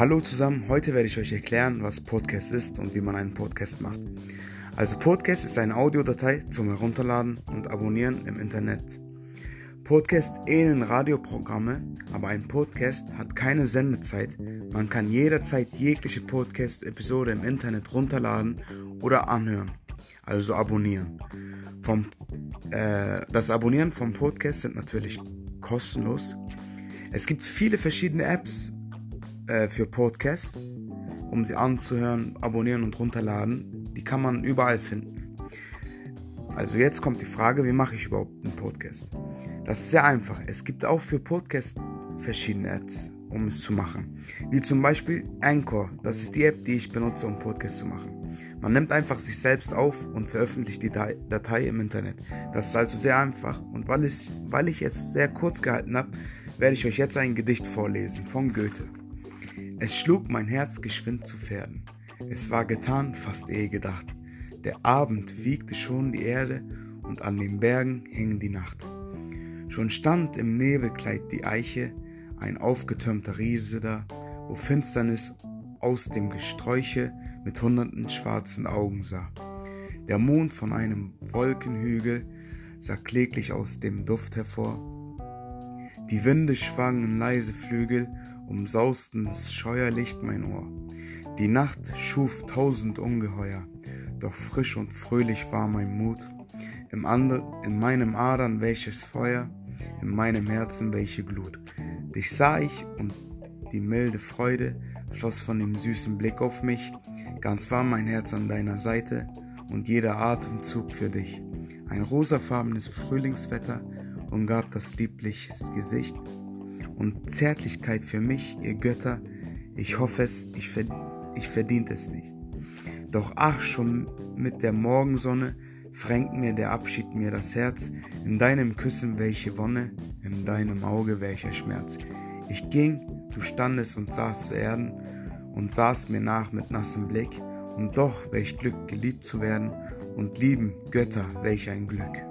Hallo zusammen, heute werde ich euch erklären, was Podcast ist und wie man einen Podcast macht. Also Podcast ist eine Audiodatei zum Herunterladen und Abonnieren im Internet. Podcast ähneln Radioprogramme, aber ein Podcast hat keine Sendezeit. Man kann jederzeit jegliche Podcast-Episode im Internet runterladen oder anhören, also abonnieren. Vom, äh, das Abonnieren vom Podcast sind natürlich kostenlos. Es gibt viele verschiedene Apps äh, für Podcasts, um sie anzuhören, abonnieren und runterladen. Die kann man überall finden. Also jetzt kommt die Frage, wie mache ich überhaupt einen Podcast? Das ist sehr einfach. Es gibt auch für Podcasts verschiedene Apps, um es zu machen. Wie zum Beispiel Anchor. Das ist die App, die ich benutze, um Podcasts zu machen. Man nimmt einfach sich selbst auf und veröffentlicht die Datei im Internet. Das ist also sehr einfach und weil ich, weil ich es sehr kurz gehalten habe, werde ich euch jetzt ein Gedicht vorlesen von Goethe. Es schlug mein Herz geschwind zu Pferden. Es war getan, fast ehe gedacht. Der Abend wiegte schon die Erde und an den Bergen hing die Nacht. Schon stand im Nebelkleid die Eiche, ein aufgetürmter Riese da, wo Finsternis aus dem Gesträuche mit hunderten schwarzen Augen sah. Der Mond von einem Wolkenhügel sah kläglich aus dem Duft hervor. Die Winde schwangen leise Flügel, umsausten scheuerlicht mein Ohr. Die Nacht schuf tausend Ungeheuer, doch frisch und fröhlich war mein Mut. Im Ander, in meinem Adern welches Feuer, in meinem Herzen welche Glut. Dich sah ich und die milde Freude floss von dem süßen Blick auf mich, ganz war mein Herz an deiner Seite und jeder Atemzug für dich. Ein rosafarbenes Frühlingswetter umgab das liebliche Gesicht und Zärtlichkeit für mich, ihr Götter, ich hoffe es, ich, verd ich verdient es nicht. Doch ach, schon mit der Morgensonne frängt mir der Abschied mir das Herz, in deinem Küssen welche Wonne, in deinem Auge welcher Schmerz. Ich ging, du standest und saßt zu Erden und sahst mir nach mit nassem Blick, und doch welch Glück geliebt zu werden, und lieben Götter, welch ein Glück.